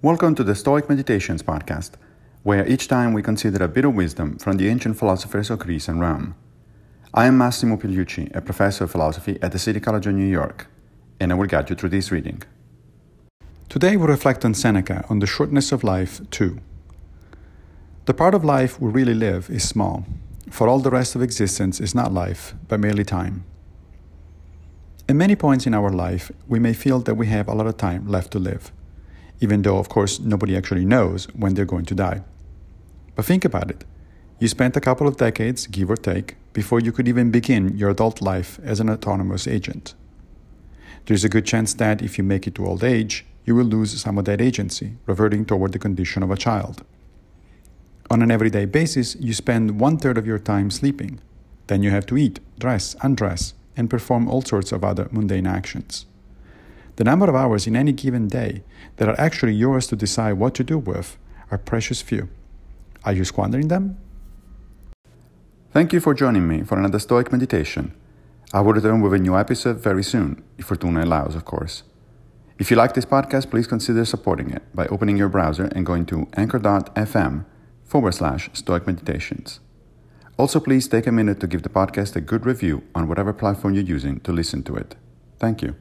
Welcome to the Stoic Meditations podcast, where each time we consider a bit of wisdom from the ancient philosophers of Greece and Rome. I am Massimo Pigliucci, a professor of philosophy at the City College of New York, and I will guide you through this reading. Today we reflect on Seneca on the shortness of life, too. The part of life we really live is small, for all the rest of existence is not life, but merely time. At many points in our life, we may feel that we have a lot of time left to live, even though, of course, nobody actually knows when they're going to die. But think about it. You spent a couple of decades, give or take, before you could even begin your adult life as an autonomous agent. There's a good chance that if you make it to old age, you will lose some of that agency, reverting toward the condition of a child. On an everyday basis, you spend one third of your time sleeping. Then you have to eat, dress, undress, and perform all sorts of other mundane actions. The number of hours in any given day that are actually yours to decide what to do with are precious few. Are you squandering them? Thank you for joining me for another Stoic meditation. I will return with a new episode very soon, if Fortuna allows, of course. If you like this podcast, please consider supporting it by opening your browser and going to anchor.fm forward slash stoic meditations. Also, please take a minute to give the podcast a good review on whatever platform you're using to listen to it. Thank you.